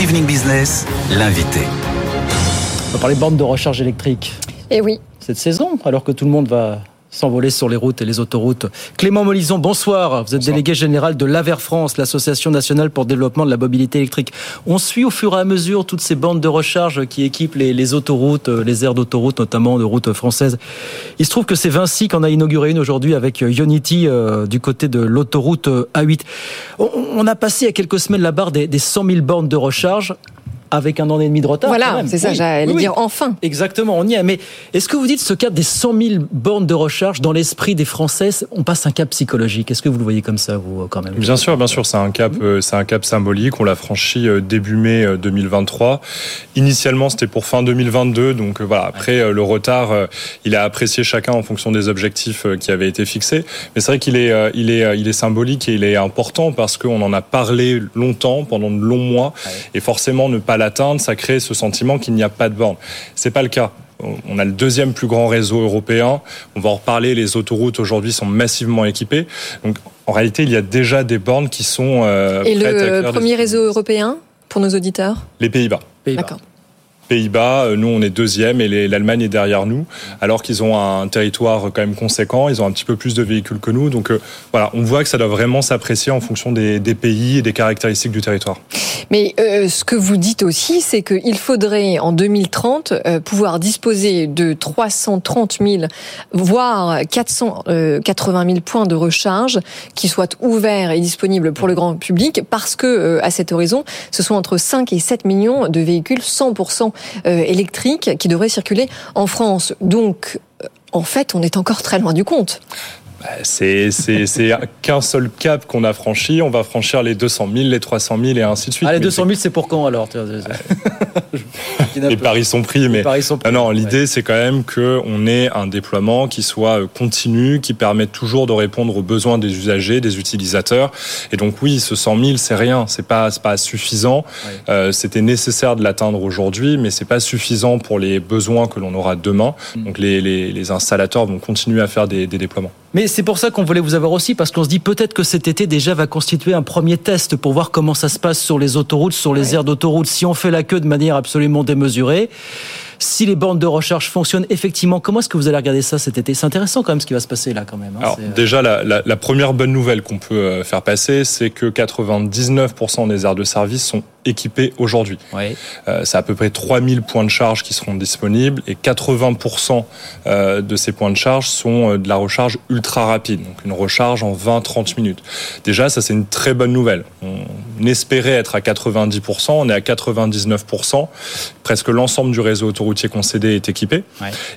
Good Evening Business, l'invité. On va parler bornes de recharge électrique. Eh oui. Cette saison, alors que tout le monde va s'envoler sur les routes et les autoroutes. Clément Molison, bonsoir. Vous êtes délégué général de l'AVER France, l'Association nationale pour le développement de la mobilité électrique. On suit au fur et à mesure toutes ces bandes de recharge qui équipent les, autoroutes, euh, les aires d'autoroute, notamment de routes françaises. Il se trouve que c'est Vinci qu'on a inauguré une aujourd'hui avec Unity euh, du côté de l'autoroute euh, A8. On, a passé il y a quelques semaines la barre des, des 100 000 bornes de recharge avec un an et demi de retard. Voilà, c'est ça, j'allais dire enfin. Exactement, on y est. Mais est-ce que vous dites ce cap des 100 000 bornes de recharge dans l'esprit des Français, on passe un cap psychologique? Est-ce que vous le voyez comme ça, vous, quand même? Bien sûr, bien sûr, c'est un cap, euh, c'est un cap symbolique. On l'a franchi euh, début mai 2023. Euh, Initialement, c'était pour fin 2022. Donc voilà, après le retard, il a apprécié chacun en fonction des objectifs qui avaient été fixés. Mais c'est vrai qu'il est, il est, il est symbolique et il est important parce qu'on en a parlé longtemps, pendant de longs mois, et forcément ne pas l'atteindre, ça crée ce sentiment qu'il n'y a pas de borne. C'est pas le cas. On a le deuxième plus grand réseau européen. On va en reparler. Les autoroutes aujourd'hui sont massivement équipées. Donc, en réalité, il y a déjà des bornes qui sont euh, Et le premier réseau européen pour nos auditeurs? Les Pays-Bas. D'accord. Pays-Bas, euh, nous on est deuxième et l'Allemagne est derrière nous, alors qu'ils ont un territoire quand même conséquent, ils ont un petit peu plus de véhicules que nous. Donc euh, voilà, on voit que ça doit vraiment s'apprécier en fonction des, pays et des caractéristiques du territoire. Mais euh, ce que vous dites aussi, c'est qu'il faudrait en 2030 pouvoir disposer de 330 000, voire 480 000 points de recharge qui soient ouverts et disponibles pour le grand public, parce que à cet horizon, ce sont entre 5 et 7 millions de véhicules 100% euh, électrique qui devrait circuler en France. Donc, euh, en fait, on est encore très loin du compte. Bah, c'est qu'un seul cap qu'on a franchi. On va franchir les 200 000, les 300 000 et ainsi de suite. Ah, les 200 000, c'est pour quand alors? Les paris sont pris, mais non, l'idée c'est quand même que on ait un déploiement qui soit euh, continu, qui permette toujours de répondre aux besoins des usagers, des utilisateurs. Et donc oui, ce 100 000, c'est rien, c'est pas pas suffisant. Euh, C'était nécessaire de l'atteindre aujourd'hui, mais c'est pas suffisant pour les besoins que l'on aura demain. Mm. Donc les, les, les, installateurs vont continuer à faire des, des déploiements. Mais c'est pour ça qu'on voulait vous avoir aussi, parce qu'on se dit peut-être que cet été déjà va constituer un premier test pour voir comment ça se passe sur les autoroutes, sur les aires d'autoroute. Si on fait la queue de manière absolument démesurée, si les bornes de recharge fonctionnent effectivement, comment est-ce que vous allez regarder ça cet été? C'est intéressant quand même ce qui va se passer là quand même. Hein, Alors, euh, déjà, la, la, la, première bonne nouvelle qu'on peut euh, faire passer, c'est que 99% des aires de service sont équipées aujourd'hui. Oui. Euh, c'est à peu près 3000 points de charge qui seront disponibles et 80% euh, de ces points de charge sont de la recharge ultra rapide, donc une recharge en 20-30 minutes. Déjà, ça c'est une très bonne nouvelle. On espérait être à 90%, on est à 99%. Presque l'ensemble du réseau autoroutier routier concédé est équipé.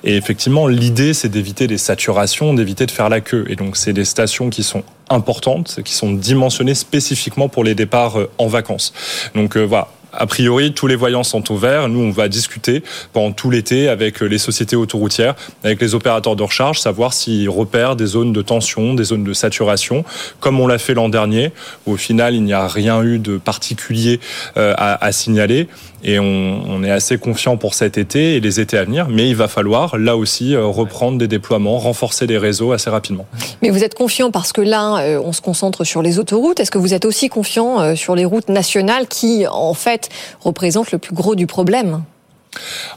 Et effectivement, l'idée, c'est d'éviter les saturations, d'éviter de faire la queue. Et donc, c'est des stations qui sont importantes, qui sont dimensionnées spécifiquement pour les départs euh, en vacances. Donc, euh, voilà a priori, tous les voyants sont au vert. Nous, on va discuter pendant tout l'été avec les sociétés autoroutières, avec les opérateurs de recharge, savoir s'ils repèrent des zones de tension, des zones de saturation, comme on l'a fait l'an dernier, au final, il n'y a rien eu de particulier euh, à, signaler. Et on, est assez confiant pour cet été et les étés à venir, mais il va falloir là aussi euh, reprendre des déploiements, renforcer les réseaux assez rapidement. Mais vous êtes confiant parce que là, euh, on se concentre sur les autoroutes. Est-ce que vous êtes aussi confiant sur les routes nationales qui, en fait, représente le plus gros du problème?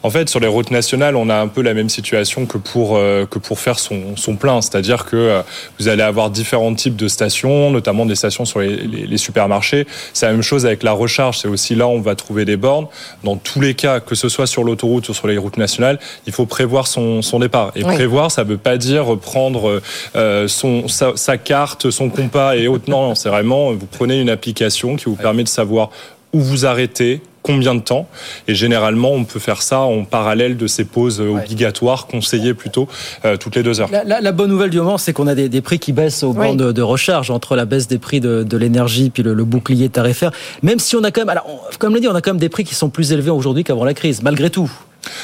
En fait, sur les routes nationales, on a un peu la même situation que pour euh, que pour faire son, son plein, c'est-à-dire que euh, vous allez avoir différents types de stations, notamment des stations sur les, les, supermarchés. C'est la même chose avec la recharge. C'est aussi là où on va trouver des bornes. Dans tous les cas, que ce soit sur l'autoroute ou sur les routes nationales, il faut prévoir son, son départ. Et prévoir, ça ne veut pas dire prendre euh, son sa, sa, carte, son compas et autres. Non, c'est vraiment vous prenez une application qui vous permet de savoir où vous arrêtez, combien de temps. Et généralement, on peut faire ça en parallèle de ces pauses obligatoires, conseillées plutôt, euh, toutes les deux heures. La, bonne nouvelle du moment, c'est qu'on a des, prix qui baissent au bord de, recharge, entre la baisse des prix de, l'énergie puis le, bouclier tarifaire. Même si on a quand même, alors, comme l'a dit, on a quand même des prix qui sont plus élevés aujourd'hui qu'avant la crise, malgré tout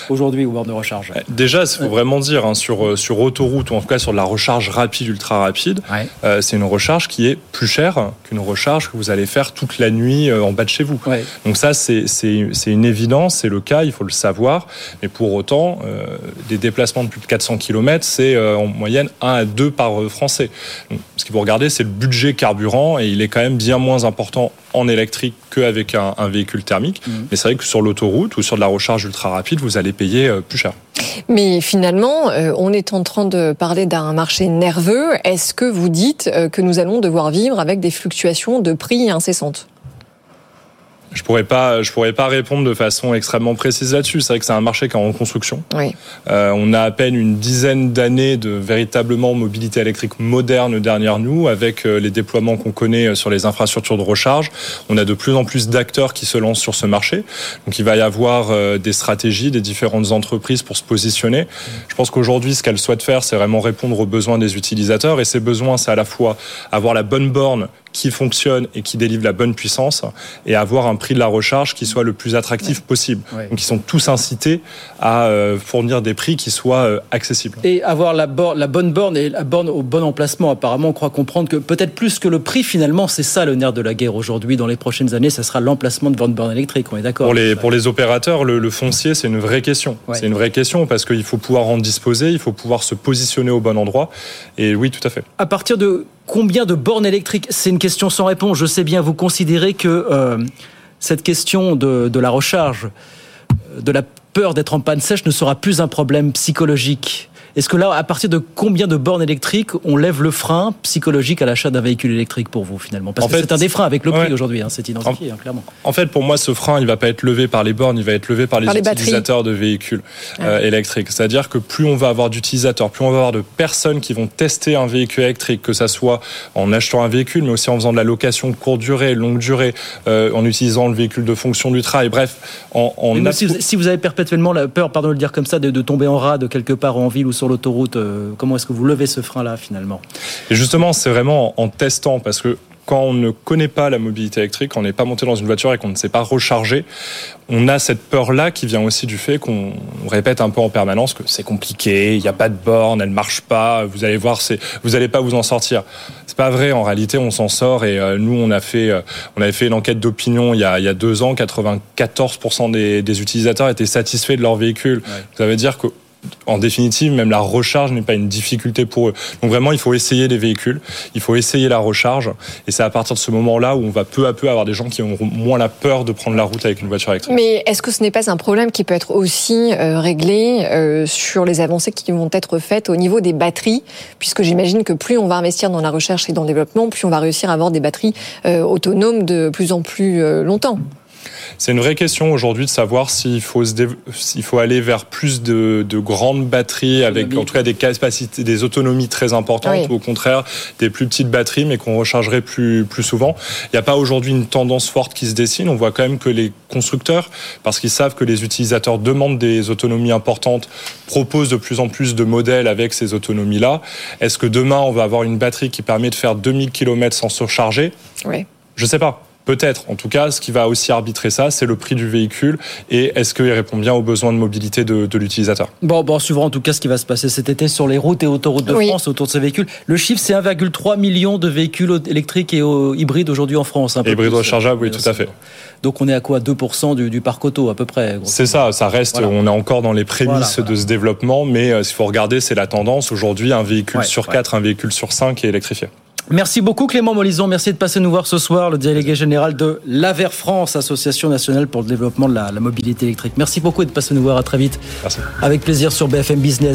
aujourd'hui au bord de recharge euh, Déjà, il faut vraiment dire, hein, sur, euh, sur autoroute, ou en tout cas sur de la recharge rapide, ultra rapide, euh, c'est une recharge qui est plus chère qu'une recharge que vous allez faire toute la nuit en bas de chez vous. Donc ça, c'est une évidence, c'est le cas, il faut le savoir. Mais pour autant, des déplacements de plus de 400 km, c'est en moyenne 1 à 2 par Français. Donc, ce qu'il faut regarder, c'est le budget carburant, et il est quand même bien moins important en électrique qu'avec un, un véhicule thermique. Mmh. Mais c'est vrai que sur l'autoroute ou sur de la recharge ultra rapide, vous allez payer euh, plus cher. Mais finalement, euh, on est en train de parler d'un marché nerveux. Est-ce que vous dites euh, que nous allons devoir vivre avec des fluctuations de prix incessantes? Je pourrais pas, je pourrais pas répondre de façon extrêmement précise là-dessus. C'est vrai que c'est un marché qui est en reconstruction. Oui. Euh, on a à peine une dizaine d'années de véritablement mobilité électrique moderne derrière nous, avec les déploiements qu'on connaît sur les infrastructures de recharge. On a de plus en plus d'acteurs qui se lancent sur ce marché. Donc il va y avoir des stratégies des différentes entreprises pour se positionner. Je pense qu'aujourd'hui, ce qu'elles souhaitent faire, c'est vraiment répondre aux besoins des utilisateurs. Et ces besoins, c'est à la fois avoir la bonne borne qui fonctionne et qui délivre la bonne puissance et avoir un prix de la recharge qui soit le plus attractif possible. Ouais. Donc ils sont tous incités à euh, fournir des prix qui soient euh, accessibles. Et avoir la, borne, la bonne borne et la borne au bon emplacement. Apparemment, on croit comprendre que peut-être plus que le prix, finalement, c'est ça le nerf de la guerre aujourd'hui. Dans les prochaines années, ça sera l'emplacement de votre borne électrique. On est d'accord pour les, pour les opérateurs, le, le foncier, c'est une vraie question. Ouais. C'est une vraie question parce qu'il faut pouvoir en disposer, il faut pouvoir se positionner au bon endroit. Et oui, tout à fait. À partir de combien de bornes électriques? C'est une question sans réponse. Je sais bien, vous considérez que euh, cette question de, de, la recharge, de la peur d'être en panne sèche ne sera plus un problème psychologique. Est-ce que là, à partir de combien de bornes électriques on lève le frein psychologique à l'achat d'un véhicule électrique pour vous finalement? Parce en que c'est un des freins avec le prix ouais. aujourd'hui, hein, c'est identifié en, hein, clairement. En fait, pour moi, ce frein, il va pas être levé par les bornes, il va être levé par les, par les utilisateurs batteries. de véhicules euh, ouais. électriques. C'est-à-dire que plus on va avoir d'utilisateurs, plus on va avoir de personnes qui vont tester un véhicule électrique, que ça soit en achetant un véhicule, mais aussi en faisant de la location courte durée, longue durée, euh, en utilisant le véhicule de fonction du travail. Bref, en, en si, vous, si, vous, avez perpétuellement la peur, pardon de le dire comme ça, de, de tomber en rade quelque part en ville ou sur l'autoroute. Euh, comment est-ce que vous levez ce frein-là finalement? Et justement, c'est vraiment en testant, parce que quand on ne connaît pas la mobilité électrique, on n'est pas monté dans une voiture et qu'on ne sait pas recharger, on a cette peur-là qui vient aussi du fait qu'on répète un peu en permanence que c'est compliqué, il n'y a pas de borne, elle marche pas, vous allez voir, vous n'allez pas vous en sortir. C'est pas vrai, en réalité, on s'en sort et euh, nous, on a fait, euh, on avait fait une enquête d'opinion il, y a, il y a deux ans, 94% des, des, utilisateurs étaient satisfaits de leur véhicule. Ouais. Ça veut dire que en définitive, même la recharge n'est pas une difficulté pour eux. Donc vraiment, il faut essayer les véhicules, il faut essayer la recharge, et c'est à partir de ce moment-là où on va peu à peu avoir des gens qui auront moins la peur de prendre la route avec une voiture électrique. Mais est-ce que ce n'est pas un problème qui peut être aussi euh, réglé euh, sur les avancées qui vont être faites au niveau des batteries, puisque j'imagine que plus on va investir dans la recherche et dans le développement, plus on va réussir à avoir des batteries euh, autonomes de plus en plus longtemps c'est une vraie question aujourd'hui de savoir s'il faut, se s'il faut aller vers plus de, de grandes batteries avec en tout cas des capacités, des autonomies très importantes oui. ou au contraire des plus petites batteries mais qu'on rechargerait plus, plus souvent. Il n'y a pas aujourd'hui une tendance forte qui se dessine. On voit quand même que les constructeurs, parce qu'ils savent que les utilisateurs demandent des autonomies importantes, proposent de plus en plus de modèles avec ces autonomies-là. Est-ce que demain on va avoir une batterie qui permet de faire 2000 km sans surcharger oui. Je ne sais pas. Peut-être. En tout cas, ce qui va aussi arbitrer ça, c'est le prix du véhicule et est-ce qu'il répond bien aux besoins de mobilité de, de l'utilisateur. Bon, bon, suivant en tout cas ce qui va se passer cet été sur les routes et autoroutes de oui. France autour de ces véhicules. Le chiffre, c'est 1,3 million de véhicules électriques et hybrides aujourd'hui en France. Hybrides rechargeables, oui, tout à fait. Donc on est à quoi? 2% du, du, parc auto à peu près C'est ça, ça reste, voilà. on est encore dans les prémices voilà, voilà. de ce développement, mais euh, s'il faut regarder, c'est la tendance. Aujourd'hui, un véhicule ouais, sur 4, un véhicule sur 5 est électrifié. Merci beaucoup Clément Molison, merci de passer nous voir ce soir, le délégué général de l'AVER France, Association nationale pour le développement de la, la, mobilité électrique. Merci beaucoup de passer nous voir, à très vite. Merci. Avec plaisir sur BFM Business.